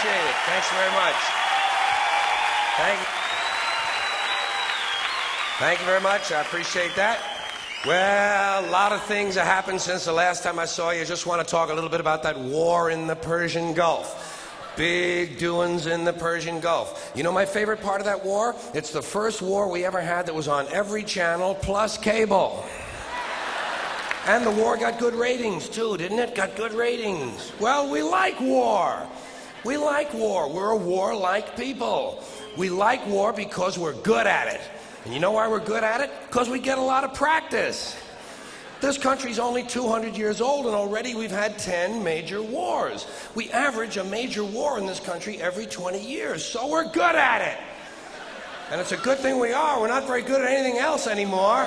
Appreciate it. Thanks very much. Thank you. Thank you very much. I appreciate that. Well, a lot of things have happened since the last time I saw you. I Just want to talk a little bit about that war in the Persian Gulf. Big doings in the Persian Gulf. You know my favorite part of that war? It's the first war we ever had that was on every channel plus cable. And the war got good ratings too, didn't it? Got good ratings. Well, we like war. We like war. We're a war like people. We like war because we're good at it. And you know why we're good at it? Because we get a lot of practice. This country's only 200 years old, and already we've had 10 major wars. We average a major war in this country every 20 years, so we're good at it. And it's a good thing we are. We're not very good at anything else anymore.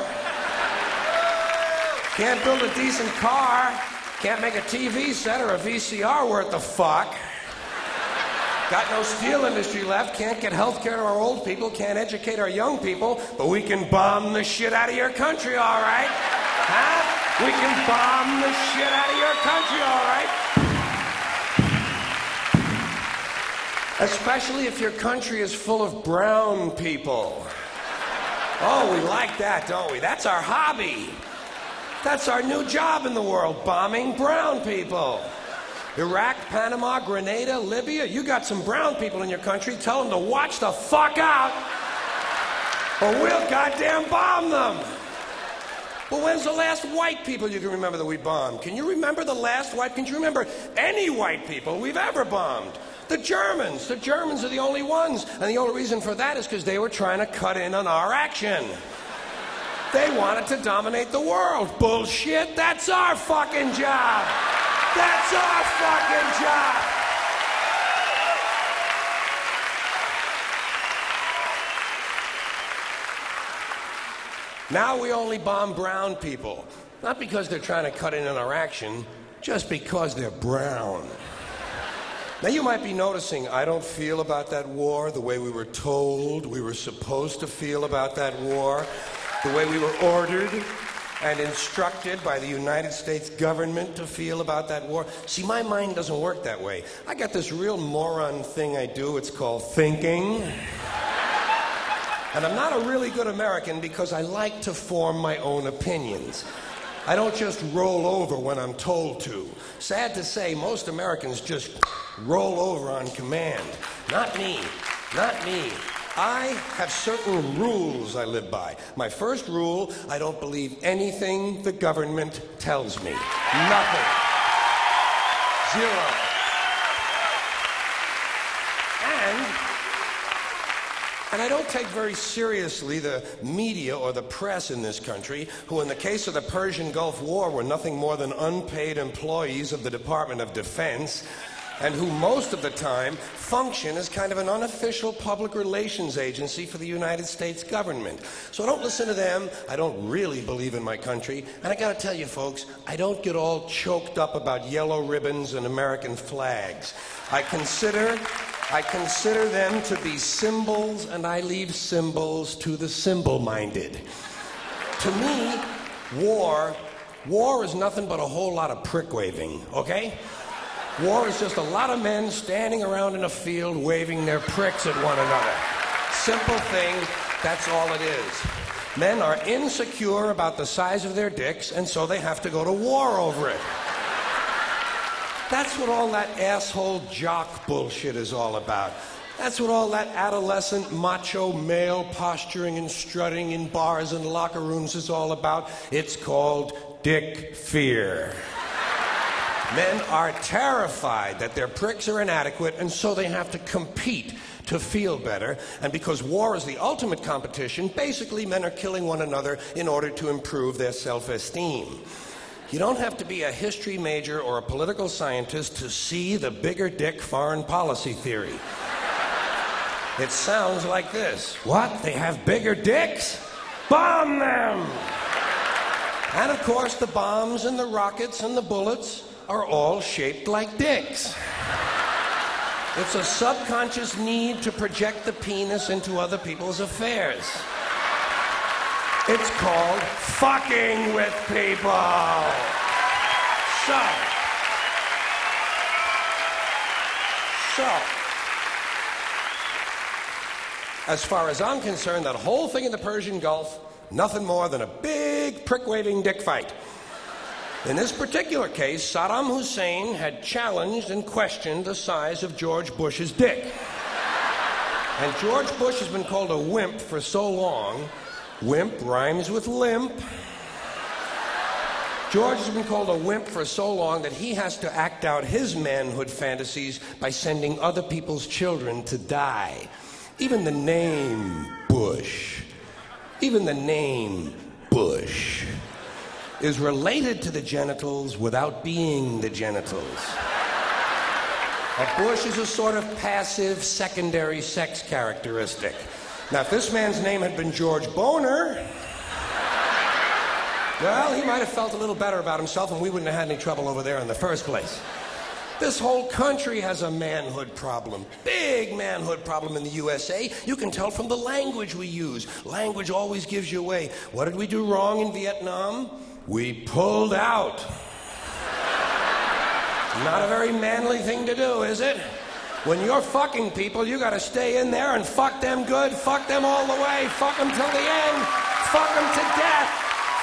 Can't build a decent car. Can't make a TV set or a VCR worth the fuck. Got no steel industry left. Can't get health care to our old people. Can't educate our young people. But we can bomb the shit out of your country, all right? Huh? We can bomb the shit out of your country, all right? Especially if your country is full of brown people. Oh, we like that, don't we? That's our hobby. That's our new job in the world bombing brown people. Iraq, Panama, Grenada, Libya, you got some brown people in your country. Tell them to watch the fuck out, or we'll goddamn bomb them. But when's the last white people you can remember that we bombed? Can you remember the last white? Can you remember any white people we've ever bombed? The Germans. The Germans are the only ones. And the only reason for that is because they were trying to cut in on our action. They wanted to dominate the world. Bullshit. That's our fucking job. That's our fucking job. Now we only bomb brown people. Not because they're trying to cut in on our action, just because they're brown. Now, you might be noticing I don't feel about that war the way we were told we were supposed to feel about that war the way we were ordered and instructed by the United States government to feel about that war. See, my mind doesn't work that way. I got this real moron thing I do, it's called thinking. And I'm not a really good American because I like to form my own opinions. I don't just roll over when I'm told to. Sad to say, most Americans just roll over on command. Not me. Not me. I have certain rules I live by. My first rule I don't believe anything the government tells me. Nothing. Zero. And and I don't take very seriously the media or the press in this country, who, in the case of the Persian Gulf War, were nothing more than unpaid employees of the Department of Defense and who most of the time function as kind of an unofficial public relations agency for the United States government. So I don't listen to them. I don't really believe in my country. And I got to tell you, folks, I don't get all choked up about yellow ribbons and American flags. I consider. I consider them to be symbols, and I leave symbols to the symbol minded. to me, war, war is nothing but a whole lot of prick waving, okay? War is just a lot of men standing around in a field waving their pricks at one another. Simple thing, that's all it is. Men are insecure about the size of their dicks, and so they have to go to war over it. That's what all that asshole jock bullshit is all about. That's what all that adolescent macho male posturing and strutting in bars and locker rooms is all about. It's called dick fear. Men are terrified that their pricks are inadequate, and so they have to compete to feel better. And because war is the ultimate competition, basically men are killing one another in order to improve their self esteem. You don't have to be a history major or a political scientist to see the bigger dick foreign policy theory. It sounds like this What? They have bigger dicks? Bomb them! And of course, the bombs and the rockets and the bullets are all shaped like dicks. It's a subconscious need to project the penis into other people's affairs. It's called fucking with people. So, So, as far as I'm concerned, that whole thing in the Persian Gulf, nothing more than a big prick waving dick fight. In this particular case, Saddam Hussein had challenged and questioned the size of George Bush's dick. And George Bush has been called a wimp for so long. Wimp rhymes with limp. George has been called a wimp for so long that he has to act out his manhood fantasies by sending other people's children to die. Even the name Bush, even the name Bush is related to the genitals without being the genitals. A bush is a sort of passive secondary sex characteristic. Now, if this man's name had been George Boner, well, he might have felt a little better about himself and we wouldn't have had any trouble over there in the first place. This whole country has a manhood problem. Big manhood problem in the USA. You can tell from the language we use. Language always gives you away. What did we do wrong in Vietnam? We pulled out. Not a very manly thing to do, is it? When you're fucking people, you gotta stay in there and fuck them good, fuck them all the way, fuck them till the end, fuck them to death,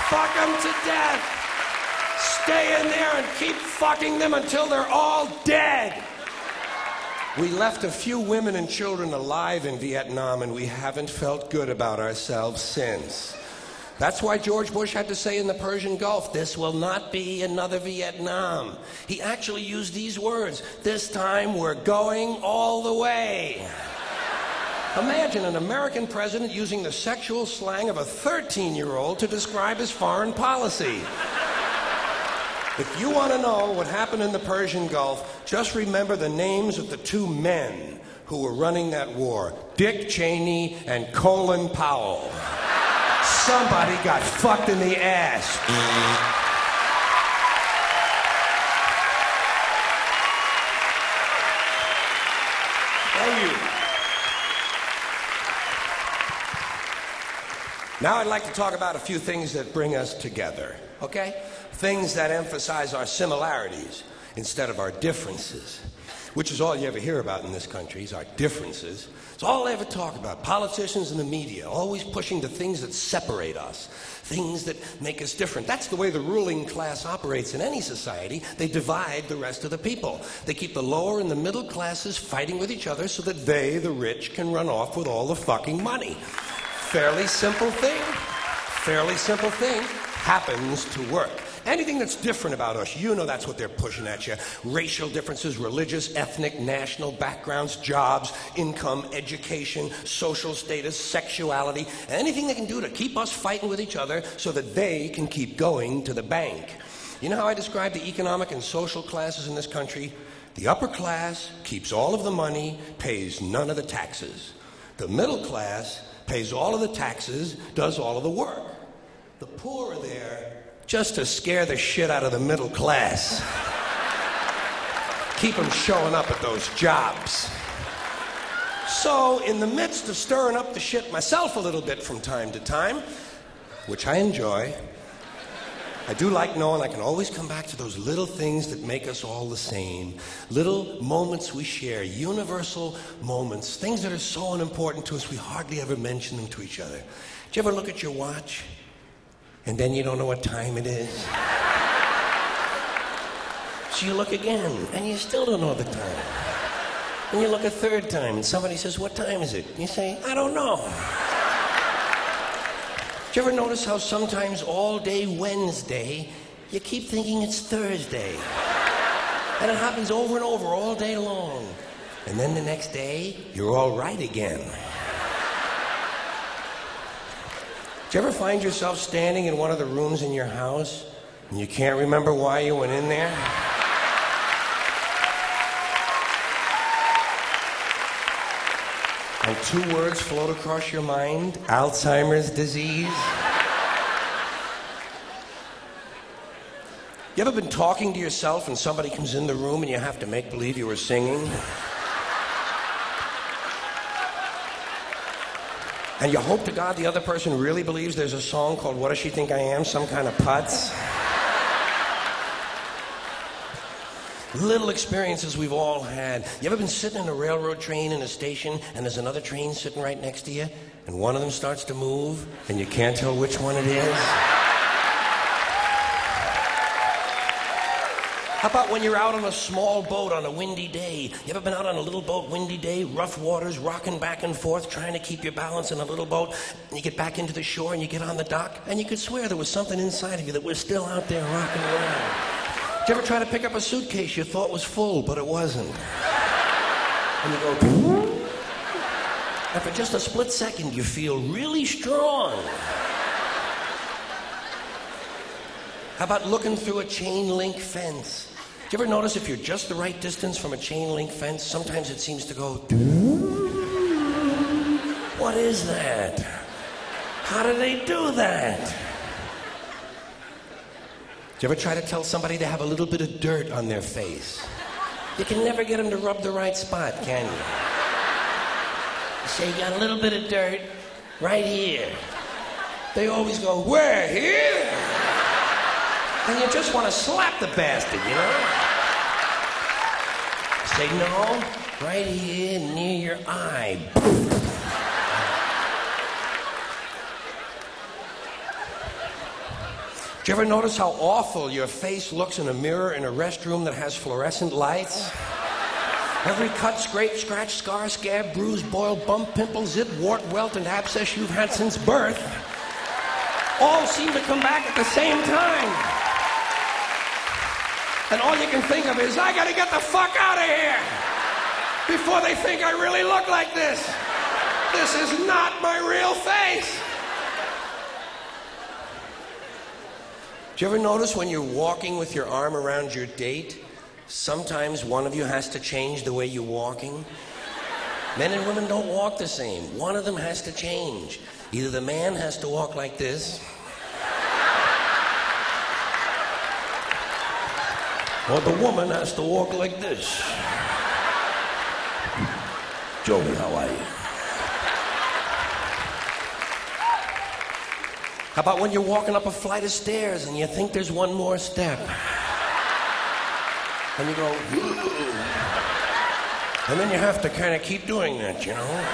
fuck them to death. Stay in there and keep fucking them until they're all dead. We left a few women and children alive in Vietnam, and we haven't felt good about ourselves since. That's why George Bush had to say in the Persian Gulf, this will not be another Vietnam. He actually used these words this time we're going all the way. Imagine an American president using the sexual slang of a 13 year old to describe his foreign policy. If you want to know what happened in the Persian Gulf, just remember the names of the two men who were running that war Dick Cheney and Colin Powell. Somebody got fucked in the ass. Thank you. Now I'd like to talk about a few things that bring us together, okay? Things that emphasize our similarities instead of our differences, which is all you ever hear about in this country, is our differences. It's all they ever talk about. Politicians and the media always pushing the things that separate us, things that make us different. That's the way the ruling class operates in any society. They divide the rest of the people. They keep the lower and the middle classes fighting with each other so that they, the rich, can run off with all the fucking money. Fairly simple thing. Fairly simple thing happens to work. Anything that's different about us, you know that's what they're pushing at you. Racial differences, religious, ethnic, national backgrounds, jobs, income, education, social status, sexuality, anything they can do to keep us fighting with each other so that they can keep going to the bank. You know how I describe the economic and social classes in this country? The upper class keeps all of the money, pays none of the taxes. The middle class pays all of the taxes, does all of the work. The poor are there just to scare the shit out of the middle class. Keep them showing up at those jobs. So, in the midst of stirring up the shit myself a little bit from time to time, which I enjoy, I do like knowing I can always come back to those little things that make us all the same. Little moments we share, universal moments, things that are so unimportant to us we hardly ever mention them to each other. Do you ever look at your watch? and then you don't know what time it is. so you look again, and you still don't know the time. And you look a third time, and somebody says, What time is it? You say, I don't know. Do you ever notice how sometimes all day Wednesday, you keep thinking it's Thursday? And it happens over and over all day long. And then the next day, you're all right again. Do you ever find yourself standing in one of the rooms in your house and you can't remember why you went in there? And two words float across your mind Alzheimer's disease. You ever been talking to yourself and somebody comes in the room and you have to make believe you were singing? And you hope to God the other person really believes there's a song called What Does She Think I Am? Some kind of putz. Little experiences we've all had. You ever been sitting in a railroad train in a station and there's another train sitting right next to you and one of them starts to move and you can't tell which one it is? How about when you're out on a small boat on a windy day? You ever been out on a little boat, windy day, rough waters, rocking back and forth, trying to keep your balance in a little boat? And you get back into the shore and you get on the dock, and you could swear there was something inside of you that was still out there rocking around. You ever try to pick up a suitcase you thought was full, but it wasn't? And you go, and for just a split second, you feel really strong. How about looking through a chain link fence? Do you ever notice if you're just the right distance from a chain link fence, sometimes it seems to go. What is that? How do they do that? Do you ever try to tell somebody to have a little bit of dirt on their face? You can never get them to rub the right spot, can you? You say you got a little bit of dirt right here. They always go, Where? Here? And you just want to slap the bastard, you know? Say, no, right here near your eye. You ever notice how awful your face looks in a mirror in a restroom that has fluorescent lights? Every cut, scrape, scratch, scar, scab, bruise, boil, bump, pimple, zit, wart, welt, and abscess you've had since birth all seem to come back at the same time. And all you can think of is, I gotta get the fuck out of here before they think I really look like this. This is not my real face. Do you ever notice when you're walking with your arm around your date, sometimes one of you has to change the way you're walking? Men and women don't walk the same. One of them has to change. Either the man has to walk like this, or the woman has to walk like this. Joey, how are you? How about when you're walking up a flight of stairs and you think there's one more step? And you go, and then you have to kind of keep doing that, you know?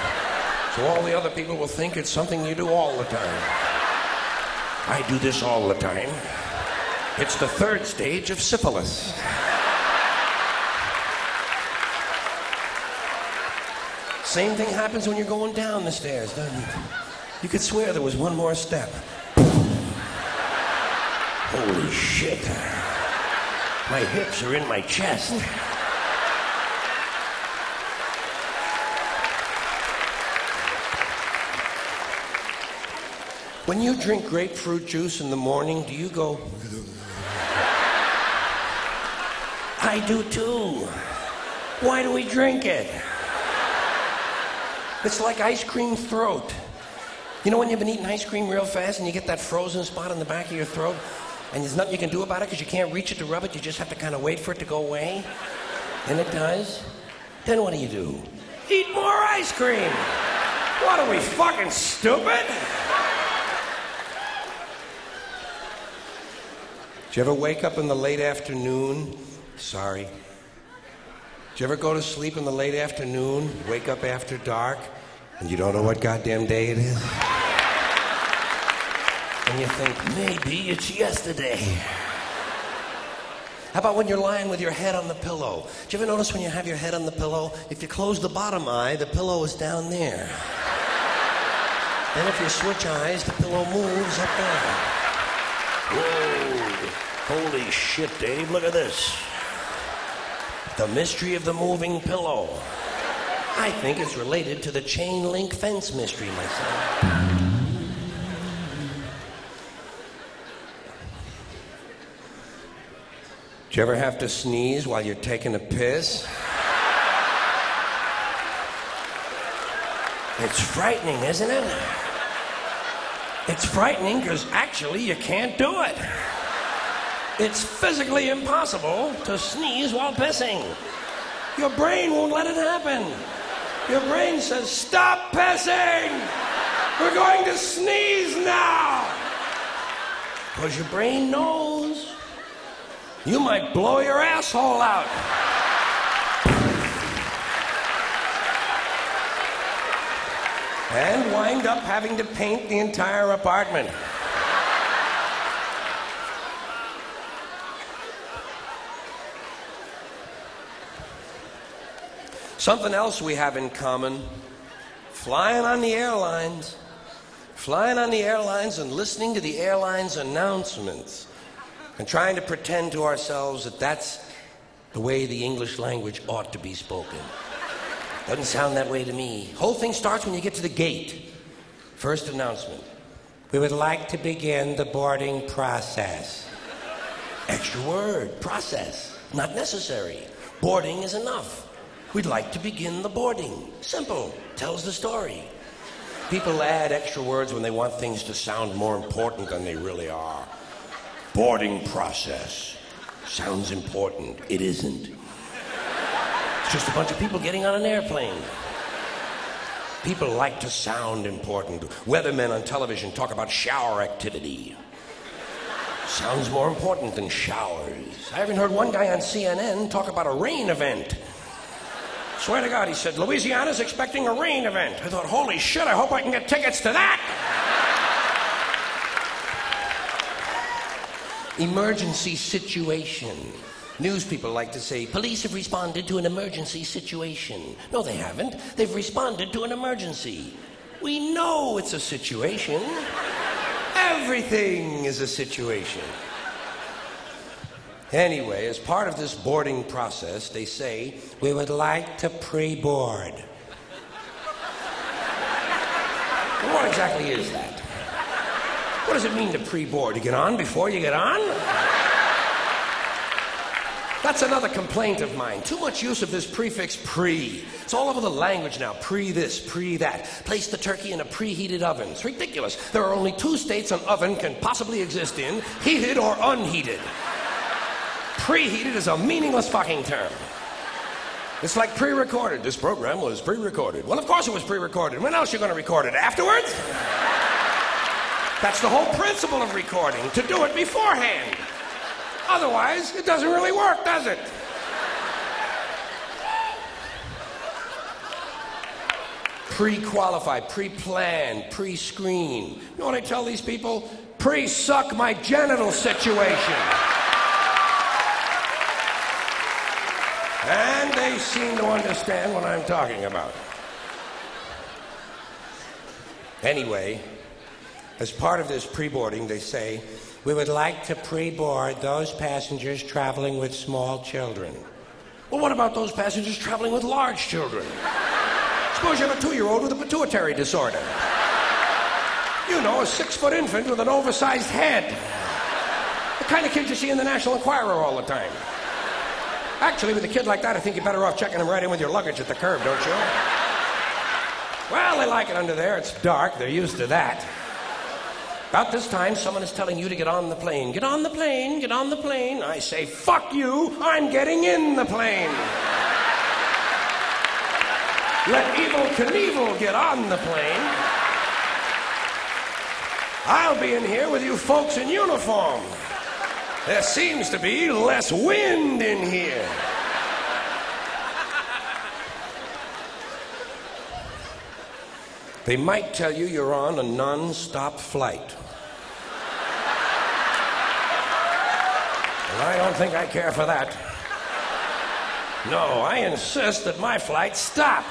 So all the other people will think it's something you do all the time. I do this all the time. It's the third stage of syphilis. Same thing happens when you're going down the stairs, doesn't it? You could swear there was one more step. Holy shit. My hips are in my chest. When you drink grapefruit juice in the morning, do you go, I do too. Why do we drink it? It's like ice cream throat. You know when you've been eating ice cream real fast and you get that frozen spot on the back of your throat and there's nothing you can do about it because you can't reach it to rub it, you just have to kind of wait for it to go away? And it does. Then what do you do? Eat more ice cream. What are we fucking stupid? Do you ever wake up in the late afternoon Sorry. Do you ever go to sleep in the late afternoon, wake up after dark, and you don't know what goddamn day it is? And you think, maybe it's yesterday. How about when you're lying with your head on the pillow? Do you ever notice when you have your head on the pillow, if you close the bottom eye, the pillow is down there. Then if you switch eyes, the pillow moves up there. Whoa! Holy shit, Dave, look at this. The mystery of the moving pillow. I think it's related to the chain link fence mystery myself. Do you ever have to sneeze while you're taking a piss? It's frightening, isn't it? It's frightening because actually you can't do it. It's physically impossible to sneeze while pissing. Your brain won't let it happen. Your brain says, Stop pissing! We're going to sneeze now! Because your brain knows You might blow your asshole out. and wind up having to paint the entire apartment. Something else we have in common flying on the airlines. Flying on the airlines and listening to the airlines announcements and trying to pretend to ourselves that that's the way the English language ought to be spoken. Doesn't sound that way to me. Whole thing starts when you get to the gate. First announcement. We would like to begin the boarding process. Extra word, process. Not necessary. Boarding is enough. We'd like to begin the boarding. Simple. Tells the story. People add extra words when they want things to sound more important than they really are. Boarding process. Sounds important. It isn't. It's just a bunch of people getting on an airplane. People like to sound important. Weathermen on television talk about shower activity. Sounds more important than showers. I haven't heard one guy on CNN talk about a rain event. Swear to God, he said, Louisiana's expecting a rain event. I thought, holy shit, I hope I can get tickets to that. Emergency situation. News people like to say, police have responded to an emergency situation. No, they haven't. They've responded to an emergency. We know it's a situation. Everything is a situation. Anyway, as part of this boarding process, they say, we would like to pre board. what exactly is that? What does it mean to pre board? To get on before you get on? That's another complaint of mine. Too much use of this prefix pre. It's all over the language now. Pre this, pre that. Place the turkey in a preheated oven. It's ridiculous. There are only two states an oven can possibly exist in heated or unheated. Preheated is a meaningless fucking term. It's like pre recorded. This program was pre recorded. Well, of course it was pre recorded. When else are you going to record it? Afterwards? That's the whole principle of recording, to do it beforehand. Otherwise, it doesn't really work, does it? pre qualify, pre planned, pre screen. You know what I tell these people? Pre suck my genital situation. And they seem to understand what I'm talking about. Anyway, as part of this pre boarding, they say, we would like to pre board those passengers traveling with small children. Well, what about those passengers traveling with large children? Suppose you have a two year old with a pituitary disorder. You know, a six foot infant with an oversized head. The kind of kid you see in the National Enquirer all the time. Actually, with a kid like that, I think you're better off checking him right in with your luggage at the curb, don't you? Well, they like it under there. It's dark. They're used to that. About this time, someone is telling you to get on the plane. Get on the plane, get on the plane. I say, fuck you, I'm getting in the plane. Let Evel Knievel get on the plane. I'll be in here with you folks in uniform. There seems to be less wind in here. They might tell you you're on a non stop flight. And I don't think I care for that. No, I insist that my flights stop,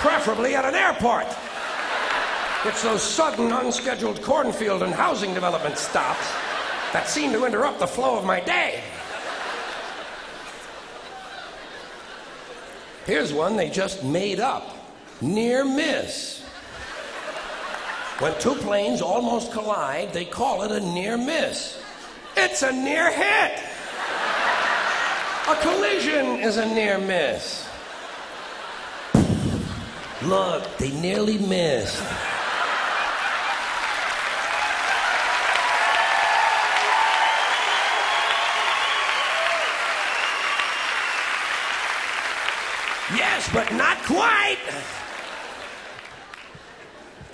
preferably at an airport. It's those sudden, unscheduled cornfield and housing development stops that seem to interrupt the flow of my day. Here's one they just made up near miss. When two planes almost collide, they call it a near miss. It's a near hit. A collision is a near miss. Look, they nearly missed.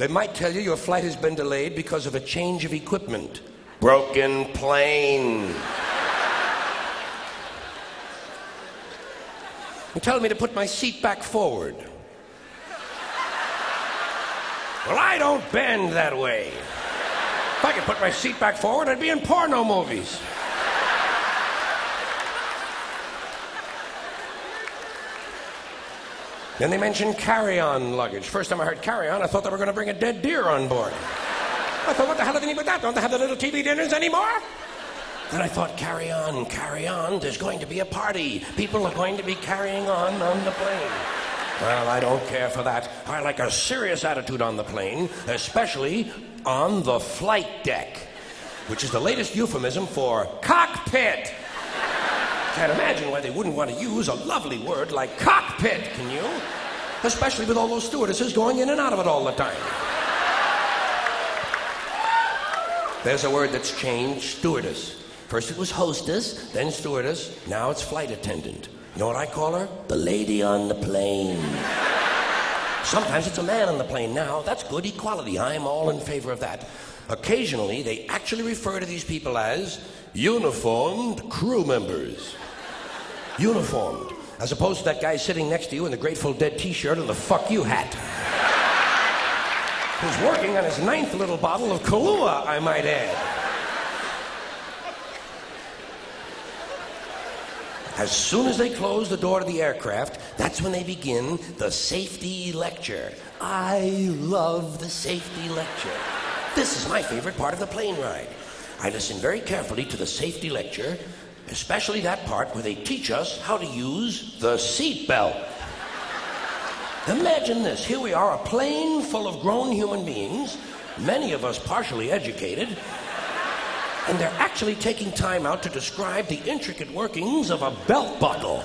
They might tell you your flight has been delayed because of a change of equipment. Broken plane. and tell me to put my seat back forward. well, I don't bend that way. If I could put my seat back forward, I'd be in porno movies. Then they mentioned carry on luggage. First time I heard carry on, I thought they were going to bring a dead deer on board. I thought, what the hell do they need with that? Don't they have the little TV dinners anymore? Then I thought, carry on, carry on. There's going to be a party. People are going to be carrying on on the plane. Well, I don't care for that. I like a serious attitude on the plane, especially on the flight deck, which is the latest euphemism for cockpit. Can't imagine why they wouldn't want to use a lovely word like cockpit, can you? Especially with all those stewardesses going in and out of it all the time. There's a word that's changed stewardess. First it was hostess, then stewardess, now it's flight attendant. You know what I call her? The lady on the plane. Sometimes it's a man on the plane now. That's good equality. I'm all in favor of that. Occasionally, they actually refer to these people as uniformed crew members. Uniformed. As opposed to that guy sitting next to you in the Grateful Dead t shirt and the fuck you hat. Who's working on his ninth little bottle of Kahlua, I might add. As soon as they close the door to the aircraft, that's when they begin the safety lecture. I love the safety lecture. This is my favorite part of the plane ride. I listen very carefully to the safety lecture, especially that part where they teach us how to use the seatbelt. Imagine this. Here we are, a plane full of grown human beings, many of us partially educated, and they're actually taking time out to describe the intricate workings of a belt buckle.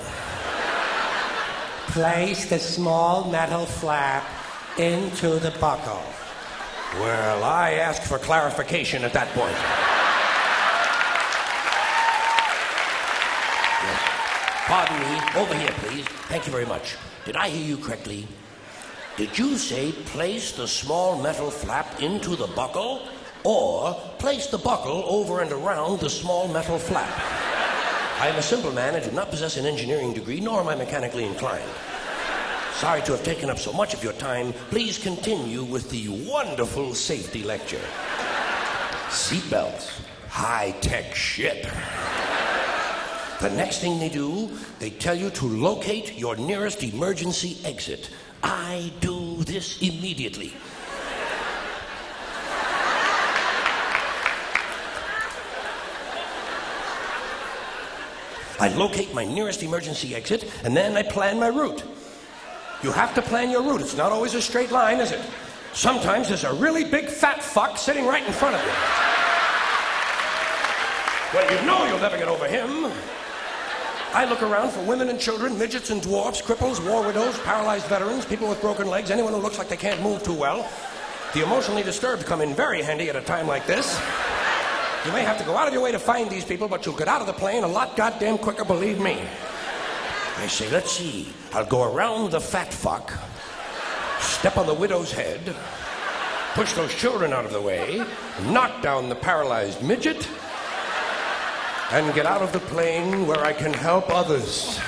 Place the small metal flap into the buckle. Well, I ask for clarification at that point. Yes. Pardon me, over here, please. Thank you very much. Did I hear you correctly? Did you say place the small metal flap into the buckle? or place the buckle over and around the small metal flap. I am a simple man and do not possess an engineering degree, nor am I mechanically inclined. Sorry to have taken up so much of your time. Please continue with the wonderful safety lecture. Seatbelts, high tech shit. The next thing they do, they tell you to locate your nearest emergency exit. I do this immediately. I locate my nearest emergency exit, and then I plan my route. You have to plan your route. It's not always a straight line, is it? Sometimes there's a really big fat fuck sitting right in front of you. Well, you know you'll never get over him. I look around for women and children, midgets and dwarfs, cripples, war widows, paralyzed veterans, people with broken legs, anyone who looks like they can't move too well. The emotionally disturbed come in very handy at a time like this. You may have to go out of your way to find these people, but you'll get out of the plane a lot goddamn quicker, believe me. I say, let's see. I'll go around the fat fuck, step on the widow's head, push those children out of the way, knock down the paralyzed midget, and get out of the plane where I can help others.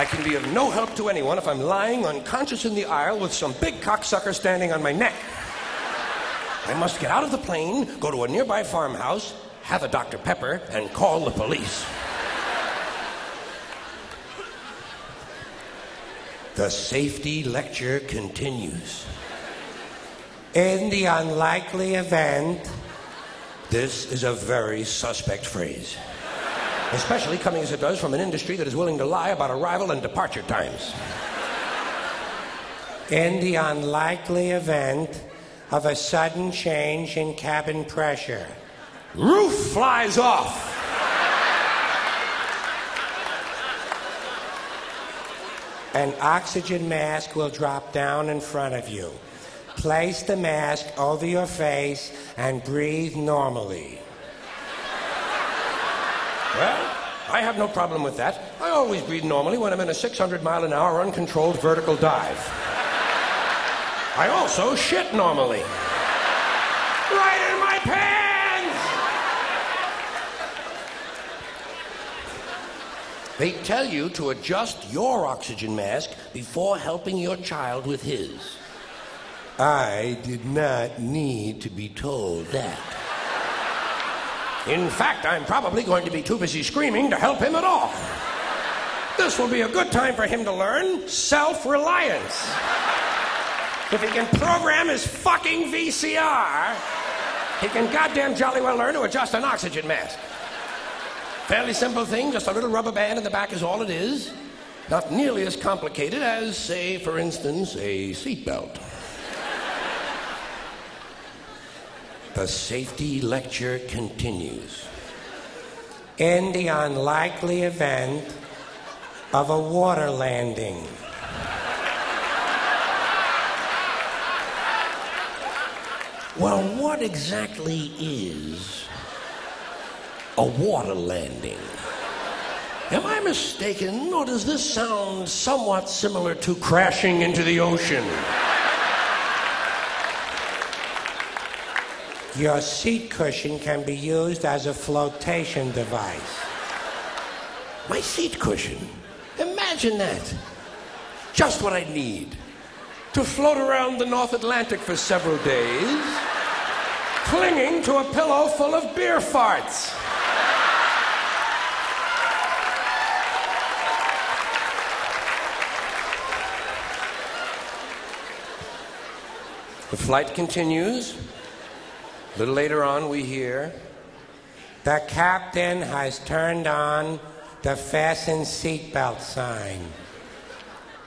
I can be of no help to anyone if I'm lying unconscious in the aisle with some big cocksucker standing on my neck. I must get out of the plane, go to a nearby farmhouse, have a Dr. Pepper, and call the police. The safety lecture continues. In the unlikely event, this is a very suspect phrase especially coming as it does from an industry that is willing to lie about arrival and departure times. In the unlikely event of a sudden change in cabin pressure, roof flies off. An oxygen mask will drop down in front of you. Place the mask over your face and breathe normally. Well, I have no problem with that. I always breathe normally when I'm in a 600 mile an hour uncontrolled vertical dive. I also shit normally. Right in my pants! They tell you to adjust your oxygen mask before helping your child with his. I did not need to be told that. In fact, I'm probably going to be too busy screaming to help him at all. This will be a good time for him to learn self reliance. If he can program his fucking VCR, he can goddamn jolly well learn to adjust an oxygen mask. Fairly simple thing, just a little rubber band in the back is all it is. Not nearly as complicated as, say, for instance, a seatbelt. The safety lecture continues. In the unlikely event of a water landing. Well, what exactly is a water landing? Am I mistaken, or does this sound somewhat similar to crashing into the ocean? Your seat cushion can be used as a flotation device. My seat cushion? Imagine that. Just what I need to float around the North Atlantic for several days, clinging to a pillow full of beer farts. The flight continues. A little later on, we hear The captain has turned on the fasten seatbelt sign.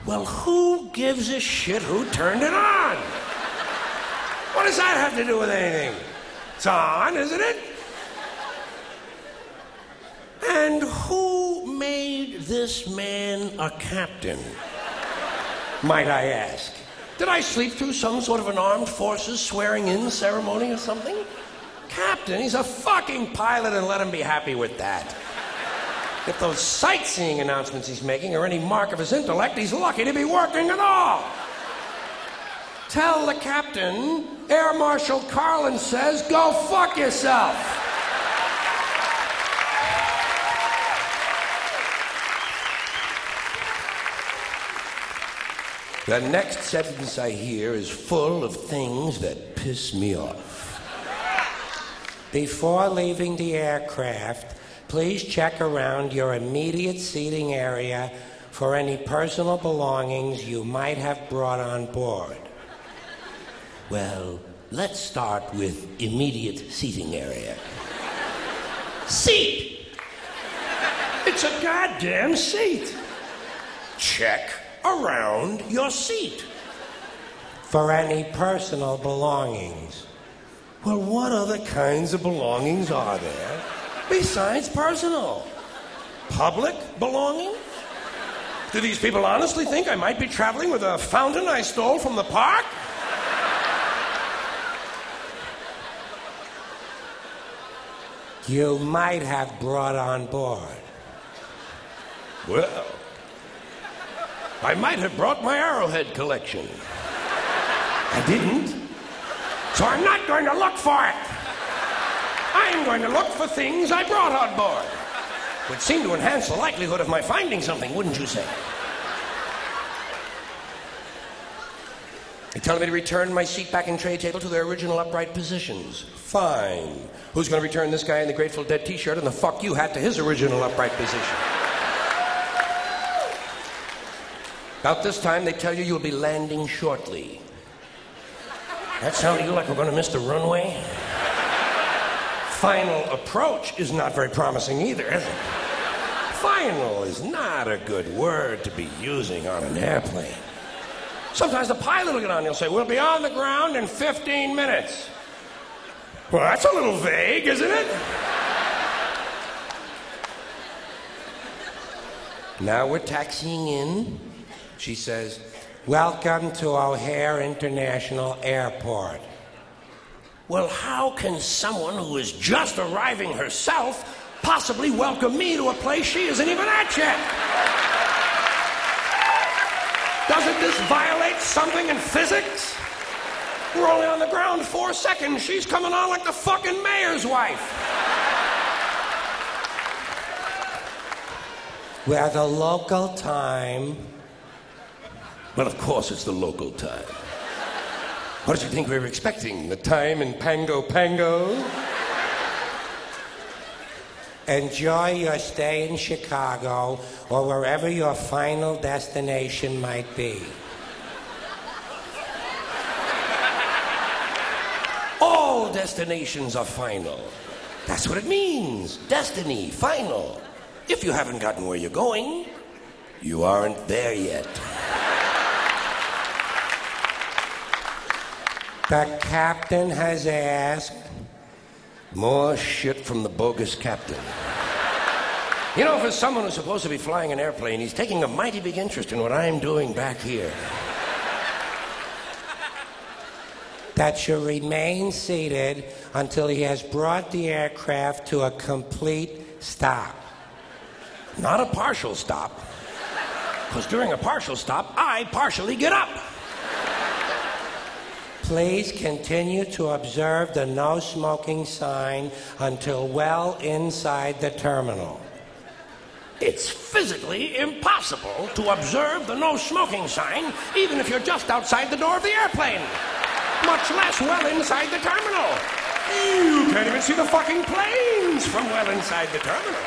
Well, who gives a shit who turned it on? What does that have to do with anything? It's on, isn't it? And who made this man a captain? Might I ask? Did I sleep through some sort of an armed forces swearing in ceremony or something? Captain, he's a fucking pilot and let him be happy with that. If those sightseeing announcements he's making are any mark of his intellect, he's lucky to be working at all. Tell the captain, Air Marshal Carlin says, go fuck yourself. The next sentence I hear is full of things that piss me off. Before leaving the aircraft, please check around your immediate seating area for any personal belongings you might have brought on board. Well, let's start with immediate seating area. Seat! It's a goddamn seat. Check around your seat. For any personal belongings. Well, what other kinds of belongings are there besides personal? Public belongings? Do these people honestly think I might be traveling with a fountain I stole from the park? You might have brought on board. Well, I might have brought my arrowhead collection. I didn't. So I'm not going to look for it. I'm going to look for things I brought on board. Would seem to enhance the likelihood of my finding something, wouldn't you say? They're telling me to return my seat back and tray table to their original upright positions. Fine. Who's going to return this guy in the Grateful Dead t shirt and the fuck you hat to his original upright position? About this time, they tell you you'll be landing shortly. That sound to you like we're going to miss the runway? Final approach is not very promising either? Final is not a good word to be using on an airplane. Sometimes the pilot will get on and he'll say, We'll be on the ground in 15 minutes. Well, that's a little vague, isn't it? Now we're taxiing in. She says, Welcome to O'Hare International Airport. Well, how can someone who is just arriving herself possibly welcome me to a place she isn't even at yet? Doesn't this violate something in physics? We're only on the ground four seconds. She's coming on like the fucking mayor's wife. Where the local time. Well, of course, it's the local time. What did you think we were expecting? The time in Pango Pango? Enjoy your stay in Chicago or wherever your final destination might be. All destinations are final. That's what it means. Destiny, final. If you haven't gotten where you're going, you aren't there yet. The captain has asked. More shit from the bogus captain. You know, for someone who's supposed to be flying an airplane, he's taking a mighty big interest in what I'm doing back here. that you remain seated until he has brought the aircraft to a complete stop. Not a partial stop. Because during a partial stop, I partially get up. Please continue to observe the no smoking sign until well inside the terminal. It's physically impossible to observe the no smoking sign even if you're just outside the door of the airplane, much less well inside the terminal. You can't even see the fucking planes from well inside the terminal.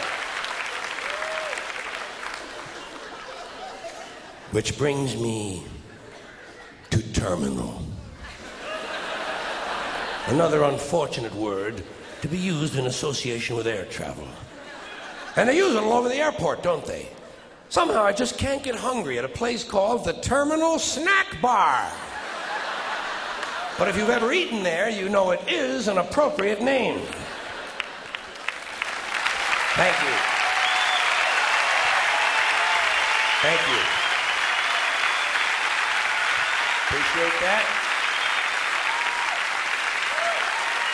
Which brings me to terminal. Another unfortunate word to be used in association with air travel. And they use it all over the airport, don't they? Somehow I just can't get hungry at a place called the Terminal Snack Bar. But if you've ever eaten there, you know it is an appropriate name. Thank you. Thank you. Appreciate that.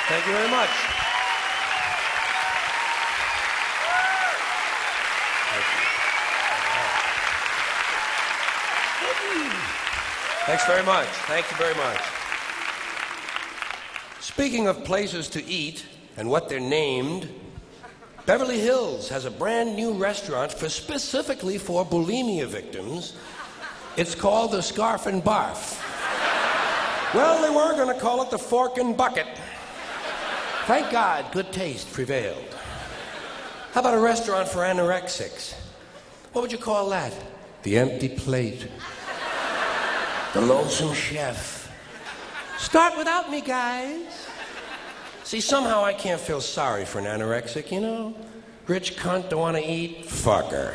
Thank you very much. Thanks very much. Thank you very much. Speaking of places to eat and what they're named, Beverly Hills has a brand new restaurant for specifically for bulimia victims. It's called the Scarf and Barf. Well, they were going to call it the Fork and Bucket. Thank God, good taste prevailed. How about a restaurant for anorexics? What would you call that? The empty plate. The lonesome chef. Start without me, guys. See, somehow I can't feel sorry for an anorexic, you know? Rich cunt don't want to eat? Fucker.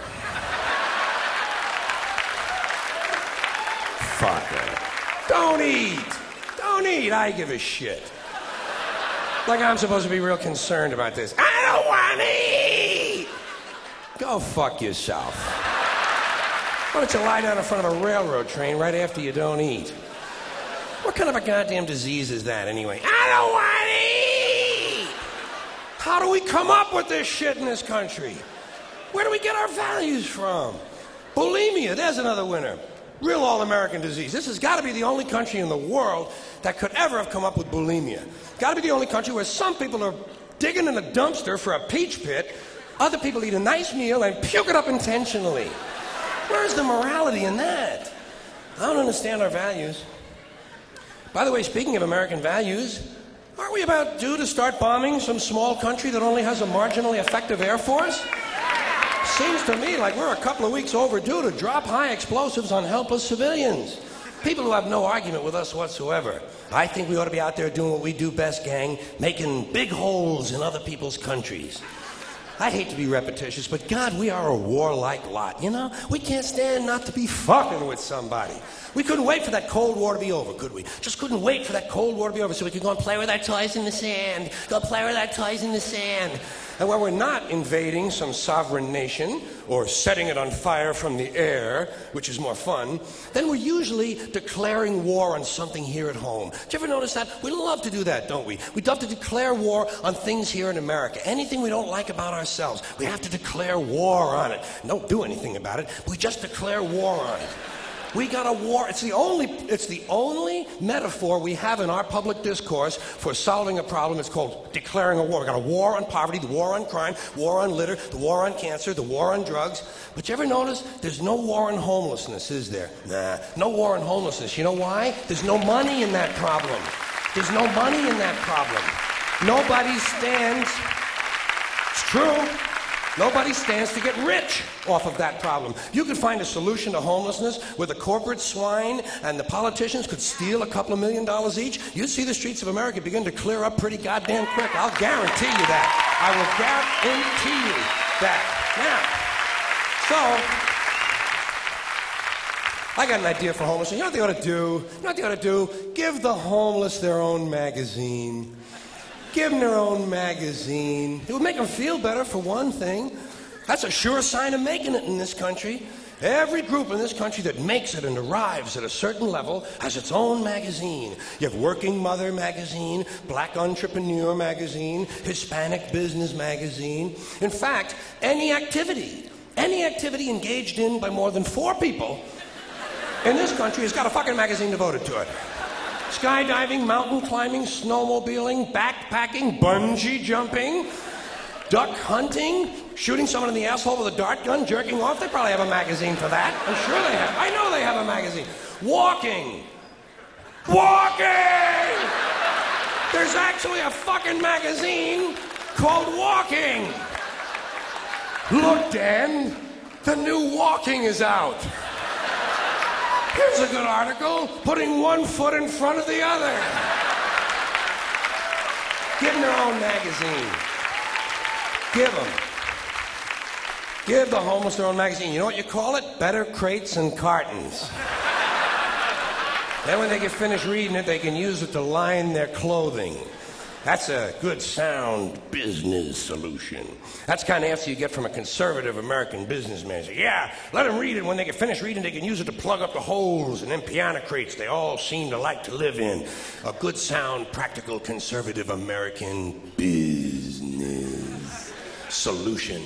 Fucker. Don't eat! Don't eat! I give a shit. Like I'm supposed to be real concerned about this. I don't want to eat! Go fuck yourself. Why don't you lie down in front of a railroad train right after you don't eat? What kind of a goddamn disease is that anyway? I don't want to eat! How do we come up with this shit in this country? Where do we get our values from? Bulimia, there's another winner. Real all American disease. This has got to be the only country in the world that could ever have come up with bulimia. Got to be the only country where some people are digging in a dumpster for a peach pit, other people eat a nice meal and puke it up intentionally. Where's the morality in that? I don't understand our values. By the way, speaking of American values, aren't we about due to start bombing some small country that only has a marginally effective air force? Seems to me like we're a couple of weeks overdue to drop high explosives on helpless civilians. People who have no argument with us whatsoever. I think we ought to be out there doing what we do best, gang, making big holes in other people's countries. I hate to be repetitious, but God, we are a warlike lot, you know? We can't stand not to be fucking with somebody. We couldn't wait for that Cold War to be over, could we? Just couldn't wait for that Cold War to be over so we could go and play with our toys in the sand. Go play with our toys in the sand. And when we're not invading some sovereign nation or setting it on fire from the air, which is more fun, then we're usually declaring war on something here at home. Did you ever notice that? We love to do that, don't we? We love to declare war on things here in America. Anything we don't like about ourselves, we have to declare war on it. Don't do anything about it, we just declare war on it. We got a war. It's the only it's the only metaphor we have in our public discourse for solving a problem. It's called declaring a war. We got a war on poverty, the war on crime, war on litter, the war on cancer, the war on drugs. But you ever notice there's no war on homelessness, is there? Nah. No war on homelessness. You know why? There's no money in that problem. There's no money in that problem. Nobody stands. It's true. Nobody stands to get rich off of that problem. You could find a solution to homelessness where the corporate swine and the politicians could steal a couple of million dollars each. You'd see the streets of America begin to clear up pretty goddamn quick. I'll guarantee you that. I will guarantee you that. Now, so, I got an idea for homelessness. You know what they ought to do? You know what they ought to do? Give the homeless their own magazine. Give them their own magazine. It would make them feel better, for one thing. That's a sure sign of making it in this country. Every group in this country that makes it and arrives at a certain level has its own magazine. You have Working Mother magazine, Black Entrepreneur magazine, Hispanic Business magazine. In fact, any activity, any activity engaged in by more than four people in this country has got a fucking magazine devoted to it skydiving, mountain climbing, snowmobiling, backpacking, bungee jumping, duck hunting, shooting someone in the asshole with a dart gun, jerking off. They probably have a magazine for that. I'm sure they have. I know they have a magazine. Walking. Walking! There's actually a fucking magazine called Walking. Look, Dan, the new Walking is out. Here's a good article putting one foot in front of the other. Give them their own magazine. Give them. Give the homeless their own magazine. You know what you call it? Better crates and cartons. then, when they get finished reading it, they can use it to line their clothing. That's a good, sound business solution. That's kind of answer you get from a conservative American businessman. Say, yeah, let them read it. When they get finished reading, they can use it to plug up the holes in them piano crates they all seem to like to live in. A good, sound, practical, conservative American business solution.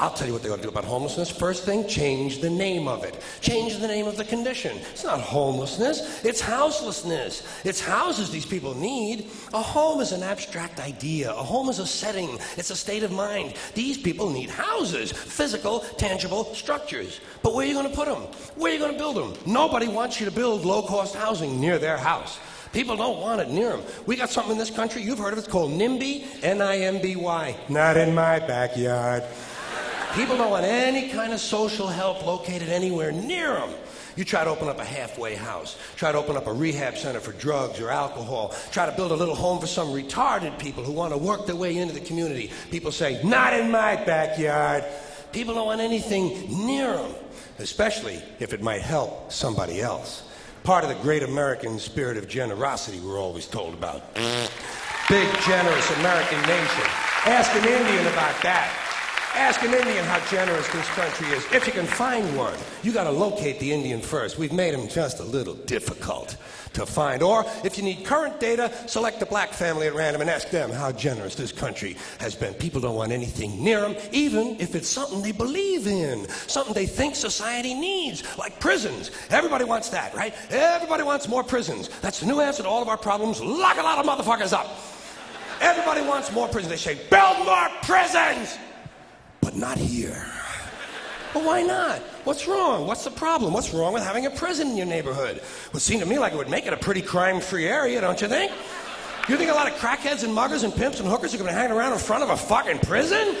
I'll tell you what they ought to do about homelessness. First thing, change the name of it. Change the name of the condition. It's not homelessness, it's houselessness. It's houses these people need. A home is an abstract idea, a home is a setting, it's a state of mind. These people need houses, physical, tangible structures. But where are you going to put them? Where are you going to build them? Nobody wants you to build low cost housing near their house. People don't want it near them. We got something in this country, you've heard of it, it's called NIMBY, N I M B Y. Not in my backyard. People don't want any kind of social help located anywhere near them. You try to open up a halfway house, try to open up a rehab center for drugs or alcohol, try to build a little home for some retarded people who want to work their way into the community. People say, Not in my backyard. People don't want anything near them, especially if it might help somebody else. Part of the great American spirit of generosity we're always told about. Big, generous American nation. Ask an Indian about that. Ask an Indian how generous this country is. If you can find one, you got to locate the Indian first. We've made him just a little difficult to find. Or if you need current data, select a black family at random and ask them how generous this country has been. People don't want anything near them, even if it's something they believe in, something they think society needs, like prisons. Everybody wants that, right? Everybody wants more prisons. That's the new answer to all of our problems. Lock a lot of motherfuckers up. Everybody wants more prisons. They say, build more prisons but not here. Well, why not? What's wrong? What's the problem? What's wrong with having a prison in your neighborhood? Would seem to me like it would make it a pretty crime free area, don't you think? You think a lot of crackheads and muggers and pimps and hookers are going to hang around in front of a fucking prison?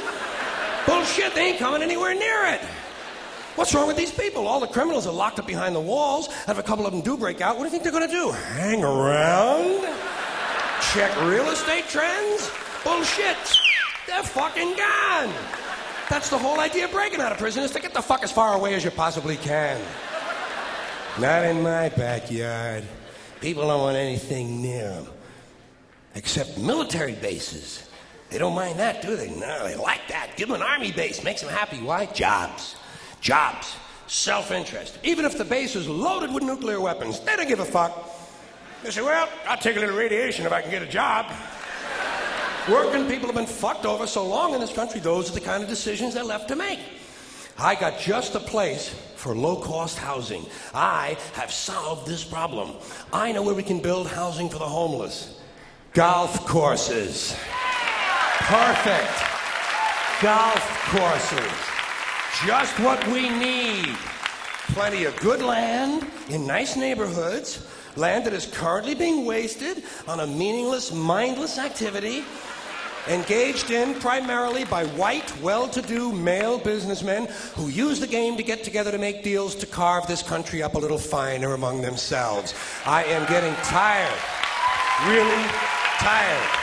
Bullshit, they ain't coming anywhere near it. What's wrong with these people? All the criminals are locked up behind the walls. And if a couple of them do break out, what do you think they're going to do? Hang around? Check real estate trends? Bullshit. They're fucking gone. That's the whole idea of breaking out of prison is to get the fuck as far away as you possibly can. Not in my backyard. People don't want anything near them. Except military bases. They don't mind that, do they? No, they like that. Give them an army base. Makes them happy. Why? Jobs. Jobs. Self interest. Even if the base is loaded with nuclear weapons, they don't give a fuck. They say, well, I'll take a little radiation if I can get a job. Working people have been fucked over so long in this country, those are the kind of decisions they're left to make. I got just the place for low cost housing. I have solved this problem. I know where we can build housing for the homeless golf courses. Perfect. Golf courses. Just what we need. Plenty of good land in nice neighborhoods, land that is currently being wasted on a meaningless, mindless activity engaged in primarily by white, well to do male businessmen who use the game to get together to make deals to carve this country up a little finer among themselves. I am getting tired, really tired.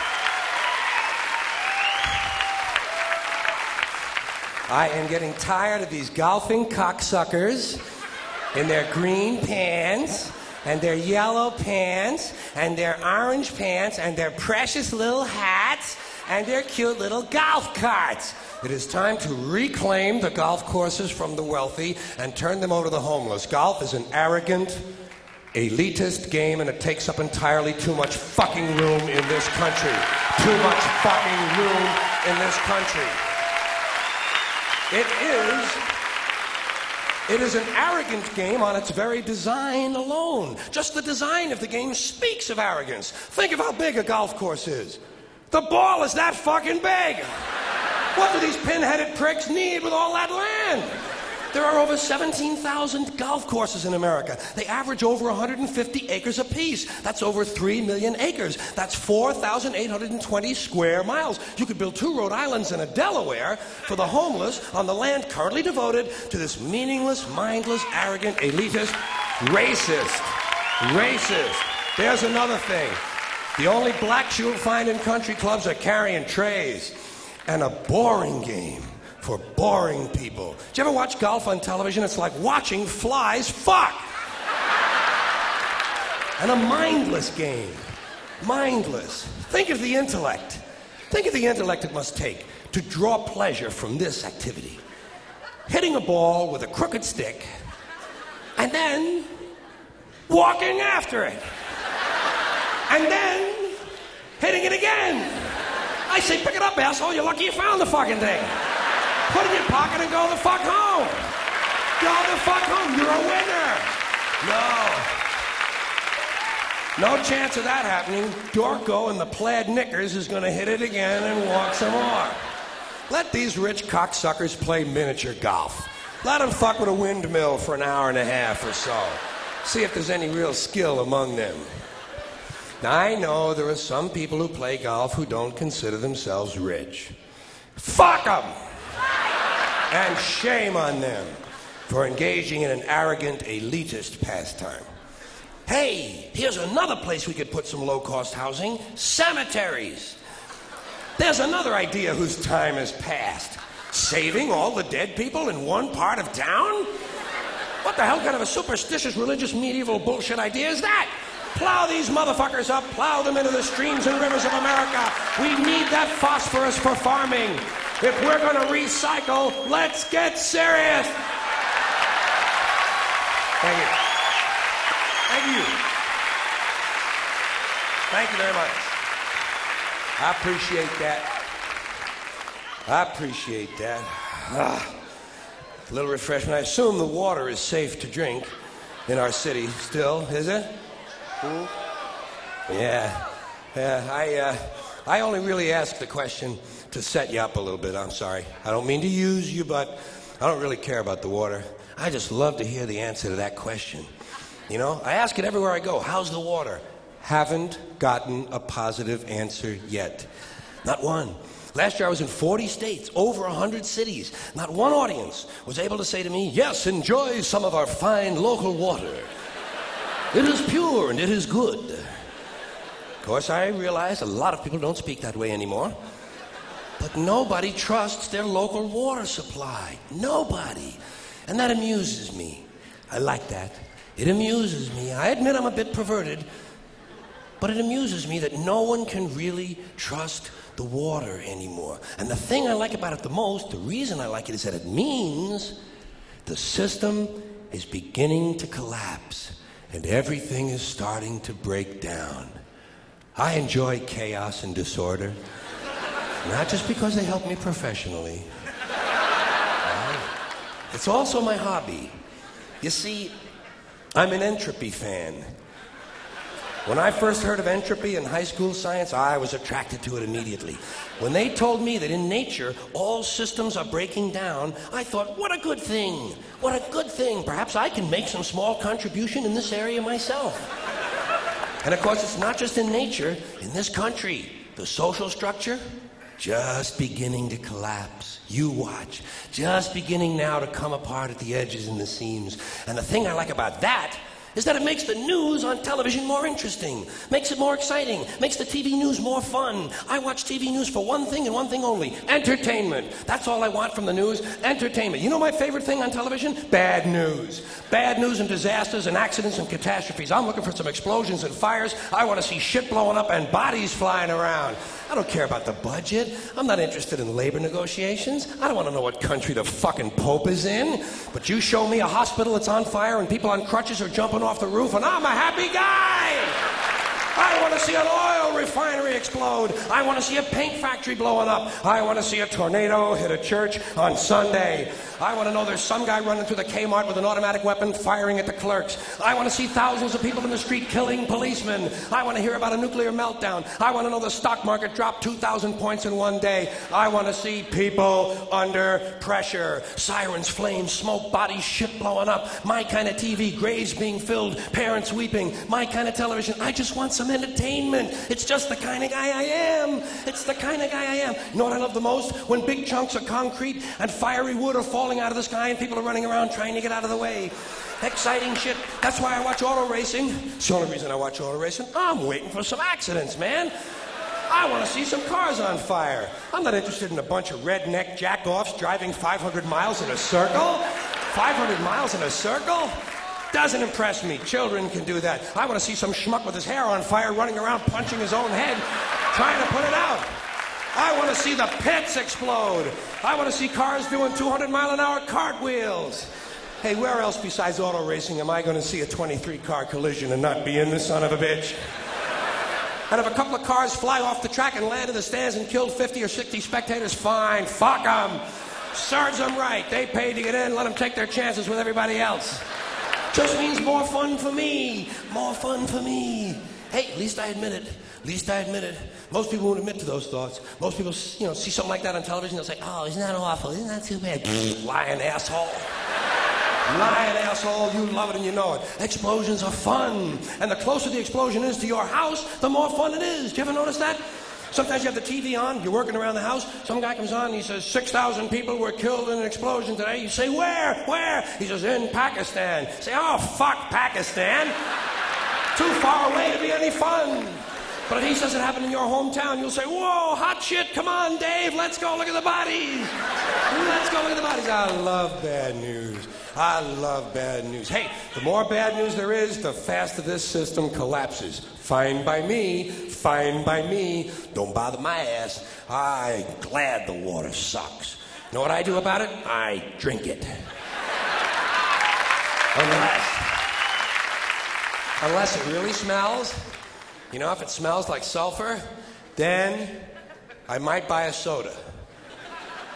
I am getting tired of these golfing cocksuckers in their green pants and their yellow pants and their orange pants and their precious little hats and their cute little golf carts. It is time to reclaim the golf courses from the wealthy and turn them over to the homeless. Golf is an arrogant, elitist game and it takes up entirely too much fucking room in this country. Too much fucking room in this country. It is it is an arrogant game on its very design alone. Just the design of the game speaks of arrogance. Think of how big a golf course is. The ball is that fucking big. What do these pinheaded pricks need with all that land? There are over 17,000 golf courses in America. They average over 150 acres apiece. That's over 3 million acres. That's 4,820 square miles. You could build two Rhode Islands and a Delaware for the homeless on the land currently devoted to this meaningless, mindless, arrogant, elitist, racist, racist. There's another thing. The only blacks you'll find in country clubs are carrying trays and a boring game for boring people. Did you ever watch golf on television? It's like watching flies fuck. and a mindless game. Mindless. Think of the intellect. Think of the intellect it must take to draw pleasure from this activity. Hitting a ball with a crooked stick and then walking after it. And then hitting it again. I say, pick it up, asshole. You're lucky you found the fucking thing. Put it in your pocket and go the fuck home. Go the fuck home. You're a winner. No. No chance of that happening. Dorco in the plaid knickers is going to hit it again and walk some more. Let these rich cocksuckers play miniature golf. Let them fuck with a windmill for an hour and a half or so. See if there's any real skill among them. Now, I know there are some people who play golf who don't consider themselves rich. Fuck them! And shame on them for engaging in an arrogant, elitist pastime. Hey, here's another place we could put some low cost housing cemeteries. There's another idea whose time has passed. Saving all the dead people in one part of town? What the hell kind of a superstitious, religious, medieval bullshit idea is that? Plow these motherfuckers up, plow them into the streams and rivers of America. We need that phosphorus for farming. If we're going to recycle, let's get serious. Thank you. Thank you. Thank you very much. I appreciate that. I appreciate that. Ah, a little refreshment. I assume the water is safe to drink in our city still, is it? Hmm? Yeah. Yeah, I, uh, I only really asked the question to set you up a little bit. I'm sorry. I don't mean to use you, but I don't really care about the water. I just love to hear the answer to that question. You know, I ask it everywhere I go. How's the water? Haven't gotten a positive answer yet. Not one. Last year I was in 40 states, over 100 cities. Not one audience was able to say to me, Yes, enjoy some of our fine local water. It is pure and it is good. Of course, I realize a lot of people don't speak that way anymore. But nobody trusts their local water supply. Nobody. And that amuses me. I like that. It amuses me. I admit I'm a bit perverted, but it amuses me that no one can really trust the water anymore. And the thing I like about it the most, the reason I like it, is that it means the system is beginning to collapse and everything is starting to break down. I enjoy chaos and disorder, not just because they help me professionally. It's also my hobby. You see, I'm an entropy fan. When I first heard of entropy in high school science, I was attracted to it immediately. When they told me that in nature all systems are breaking down, I thought, what a good thing! What a good thing! Perhaps I can make some small contribution in this area myself. And of course, it's not just in nature, in this country. The social structure, just beginning to collapse. You watch. Just beginning now to come apart at the edges and the seams. And the thing I like about that is that it makes the news on television more interesting, makes it more exciting, makes the TV news more fun. I watch TV news for one thing and one thing only entertainment. That's all I want from the news entertainment. You know my favorite thing on television? Bad news. Bad news and disasters and accidents and catastrophes. I'm looking for some explosions and fires. I want to see shit blowing up and bodies flying around. I don't care about the budget. I'm not interested in labor negotiations. I don't want to know what country the fucking Pope is in. But you show me a hospital that's on fire and people on crutches are jumping off the roof, and I'm a happy guy. I want to see an oil refinery explode. I want to see a paint factory blowing up. I want to see a tornado hit a church on Sunday. I want to know there's some guy running through the Kmart with an automatic weapon firing at the clerks. I want to see thousands of people in the street killing policemen. I want to hear about a nuclear meltdown. I want to know the stock market dropped 2,000 points in one day. I want to see people under pressure. Sirens, flames, smoke, bodies, shit blowing up. My kind of TV, graves being filled, parents weeping. My kind of television. I just want some some entertainment. It's just the kind of guy I am. It's the kind of guy I am. You know what I love the most? When big chunks of concrete and fiery wood are falling out of the sky and people are running around trying to get out of the way. Exciting shit. That's why I watch auto racing. It's the only reason I watch auto racing. I'm waiting for some accidents, man. I want to see some cars on fire. I'm not interested in a bunch of redneck jackoffs driving 500 miles in a circle. 500 miles in a circle? Doesn't impress me. Children can do that. I want to see some schmuck with his hair on fire running around punching his own head, trying to put it out. I want to see the pits explode. I want to see cars doing 200 mile an hour cartwheels. Hey, where else besides auto racing am I going to see a 23 car collision and not be in the son of a bitch? And if a couple of cars fly off the track and land in the stands and kill 50 or 60 spectators, fine, fuck them. Serves them right. They paid to get in, let them take their chances with everybody else. Just means more fun for me. More fun for me. Hey, at least I admit it. At least I admit it. Most people won't admit to those thoughts. Most people, you know, see something like that on television, they'll say, "Oh, isn't that awful? Isn't that too bad?" Lying asshole. Lying asshole, you love it and you know it. Explosions are fun. And the closer the explosion is to your house, the more fun it is. Do you ever notice that? Sometimes you have the TV on, you're working around the house, some guy comes on, he says, 6,000 people were killed in an explosion today. You say, Where? Where? He says, In Pakistan. You say, Oh, fuck Pakistan. Too far away to be any fun. But if he says it happened in your hometown, you'll say, Whoa, hot shit, come on, Dave, let's go look at the bodies. Let's go look at the bodies. I love bad news. I love bad news. Hey, the more bad news there is, the faster this system collapses. Fine by me, fine by me. Don't bother my ass. I'm glad the water sucks. Know what I do about it? I drink it. Unless, unless it really smells you know, if it smells like sulfur, then I might buy a soda.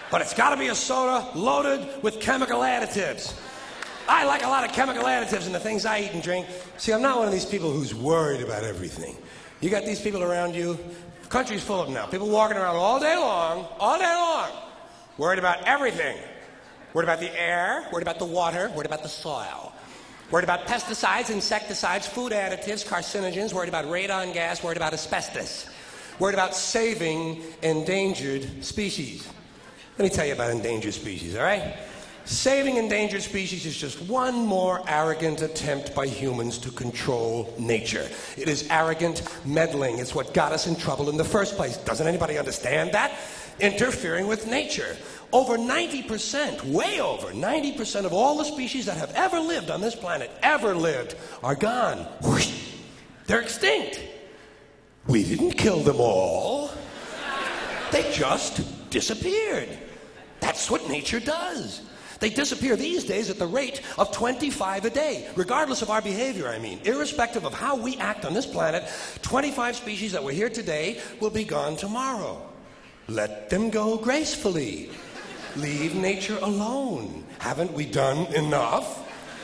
But it's got to be a soda loaded with chemical additives. I like a lot of chemical additives in the things I eat and drink. See, I'm not one of these people who's worried about everything. You got these people around you, the country's full of them now. People walking around all day long, all day long, worried about everything. Worried about the air, worried about the water, worried about the soil. Worried about pesticides, insecticides, food additives, carcinogens, worried about radon gas, worried about asbestos. Worried about saving endangered species. Let me tell you about endangered species, all right? Saving endangered species is just one more arrogant attempt by humans to control nature. It is arrogant meddling. It's what got us in trouble in the first place. Doesn't anybody understand that? Interfering with nature. Over 90%, way over 90% of all the species that have ever lived on this planet, ever lived, are gone. They're extinct. We didn't kill them all. They just disappeared. That's what nature does. They disappear these days at the rate of 25 a day, regardless of our behavior, I mean. Irrespective of how we act on this planet, 25 species that were here today will be gone tomorrow. Let them go gracefully. Leave nature alone. Haven't we done enough?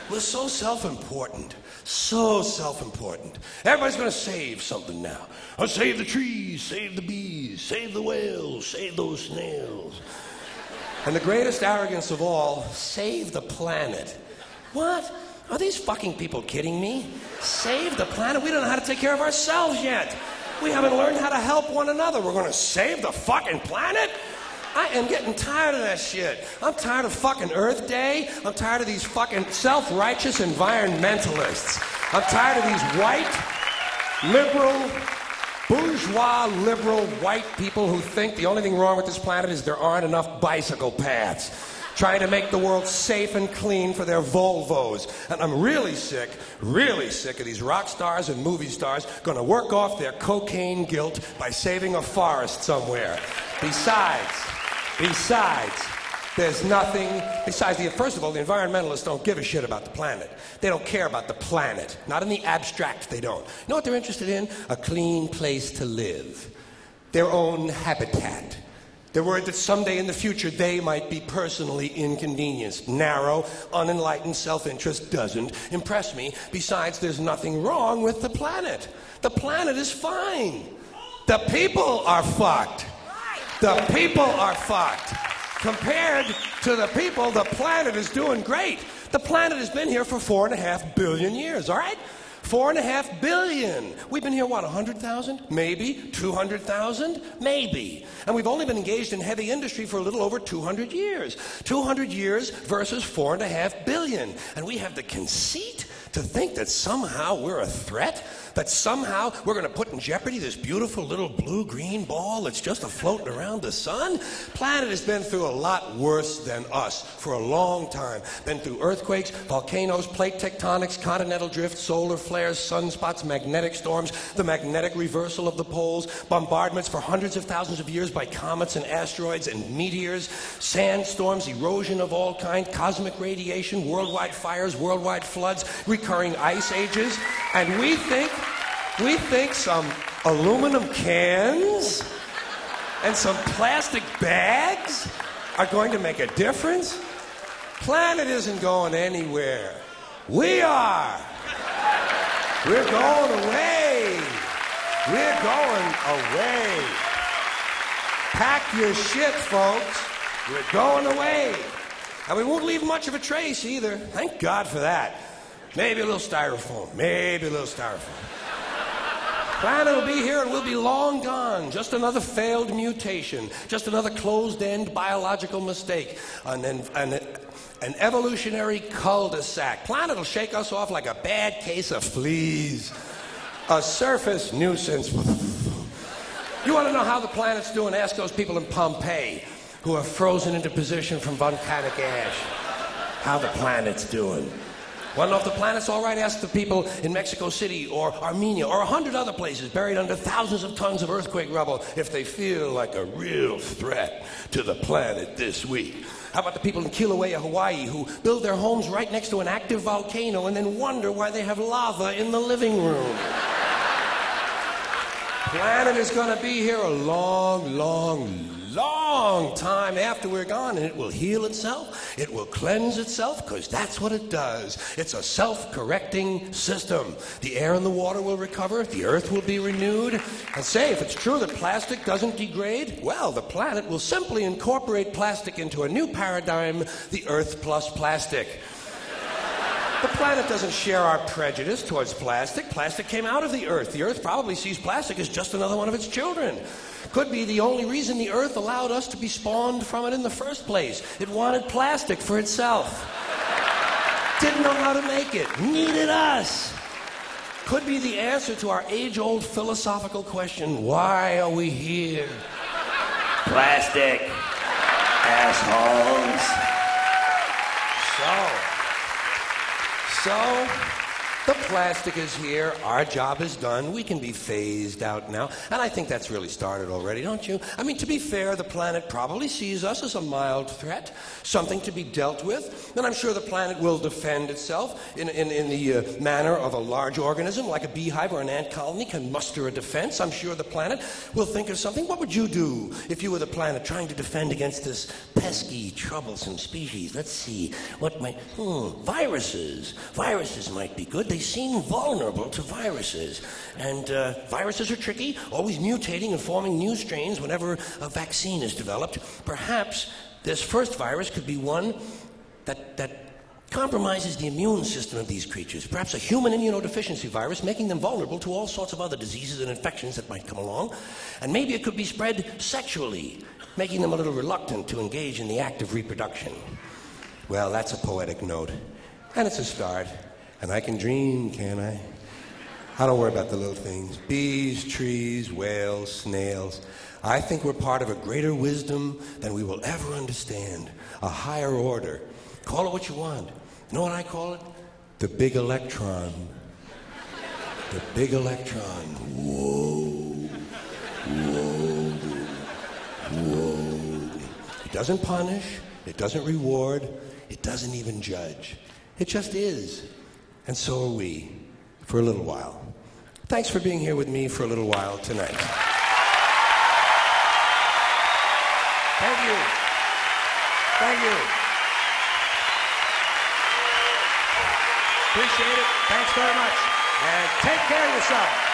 We're so self important. So self important. Everybody's going to save something now. I'll save the trees, save the bees, save the whales, save those snails. And the greatest arrogance of all, save the planet. What? Are these fucking people kidding me? Save the planet? We don't know how to take care of ourselves yet. We haven't learned how to help one another. We're going to save the fucking planet? I am getting tired of that shit. I'm tired of fucking Earth Day. I'm tired of these fucking self righteous environmentalists. I'm tired of these white, liberal, bourgeois, liberal, white people who think the only thing wrong with this planet is there aren't enough bicycle paths trying to make the world safe and clean for their Volvos. And I'm really sick, really sick of these rock stars and movie stars going to work off their cocaine guilt by saving a forest somewhere. Besides, besides, there's nothing besides the first of all the environmentalists don't give a shit about the planet they don't care about the planet not in the abstract they don't you know what they're interested in a clean place to live their own habitat they're worried that someday in the future they might be personally inconvenienced. Narrow, unenlightened self interest doesn't impress me. Besides, there's nothing wrong with the planet. The planet is fine. The people are fucked. The people are fucked. Compared to the people, the planet is doing great. The planet has been here for four and a half billion years, all right? Four and a half billion. We've been here, what, 100,000? Maybe. 200,000? Maybe. And we've only been engaged in heavy industry for a little over 200 years. 200 years versus four and a half billion. And we have the conceit to think that somehow we're a threat that somehow we're going to put in jeopardy this beautiful little blue green ball that's just a floating around the sun? Planet has been through a lot worse than us for a long time. Been through earthquakes, volcanoes, plate tectonics, continental drift, solar flares, sunspots, magnetic storms, the magnetic reversal of the poles, bombardments for hundreds of thousands of years by comets and asteroids and meteors, sandstorms, erosion of all kind, cosmic radiation, worldwide fires, worldwide floods, recurring ice ages, and we think we think some aluminum cans and some plastic bags are going to make a difference? Planet isn't going anywhere. We are. We're going away. We're going away. Pack your shit, folks. We're going away. And we won't leave much of a trace either. Thank God for that. Maybe a little styrofoam. Maybe a little styrofoam. Planet will be here and we'll be long gone. Just another failed mutation. Just another closed end biological mistake. An, an, an evolutionary cul de sac. Planet will shake us off like a bad case of fleas. A surface nuisance. You want to know how the planet's doing? Ask those people in Pompeii who are frozen into position from volcanic ash. How the planet's doing. Want to know if the planet's all right? Ask the people in Mexico City or Armenia or a hundred other places buried under thousands of tons of earthquake rubble if they feel like a real threat to the planet this week. How about the people in Kilauea, Hawaii, who build their homes right next to an active volcano and then wonder why they have lava in the living room? planet is going to be here a long, long, long time after we're gone, and it will heal itself, it will cleanse itself, because that's what it does. It's a self correcting system. The air and the water will recover, the earth will be renewed. And say, if it's true that plastic doesn't degrade, well, the planet will simply incorporate plastic into a new paradigm the earth plus plastic. The planet doesn't share our prejudice towards plastic. Plastic came out of the Earth. The Earth probably sees plastic as just another one of its children. Could be the only reason the Earth allowed us to be spawned from it in the first place. It wanted plastic for itself. Didn't know how to make it. Needed us. Could be the answer to our age old philosophical question why are we here? Plastic. Assholes. So. So, The plastic is here. Our job is done. We can be phased out now. And I think that's really started already, don't you? I mean, to be fair, the planet probably sees us as a mild threat, something to be dealt with. And I'm sure the planet will defend itself in, in, in the uh, manner of a large organism, like a beehive or an ant colony can muster a defense. I'm sure the planet will think of something. What would you do if you were the planet trying to defend against this pesky, troublesome species? Let's see. What might. Hmm, viruses. Viruses might be good. They they seem vulnerable to viruses. And uh, viruses are tricky, always mutating and forming new strains whenever a vaccine is developed. Perhaps this first virus could be one that, that compromises the immune system of these creatures. Perhaps a human immunodeficiency virus, making them vulnerable to all sorts of other diseases and infections that might come along. And maybe it could be spread sexually, making them a little reluctant to engage in the act of reproduction. Well, that's a poetic note. And it's a start. And I can dream, can I? I don't worry about the little things bees, trees, whales, snails. I think we're part of a greater wisdom than we will ever understand, a higher order. Call it what you want. You know what I call it? The big electron. The big electron. Whoa. Whoa. Whoa. It doesn't punish, it doesn't reward, it doesn't even judge. It just is. And so are we for a little while. Thanks for being here with me for a little while tonight. Thank you. Thank you. Appreciate it. Thanks very much. And take care of yourself.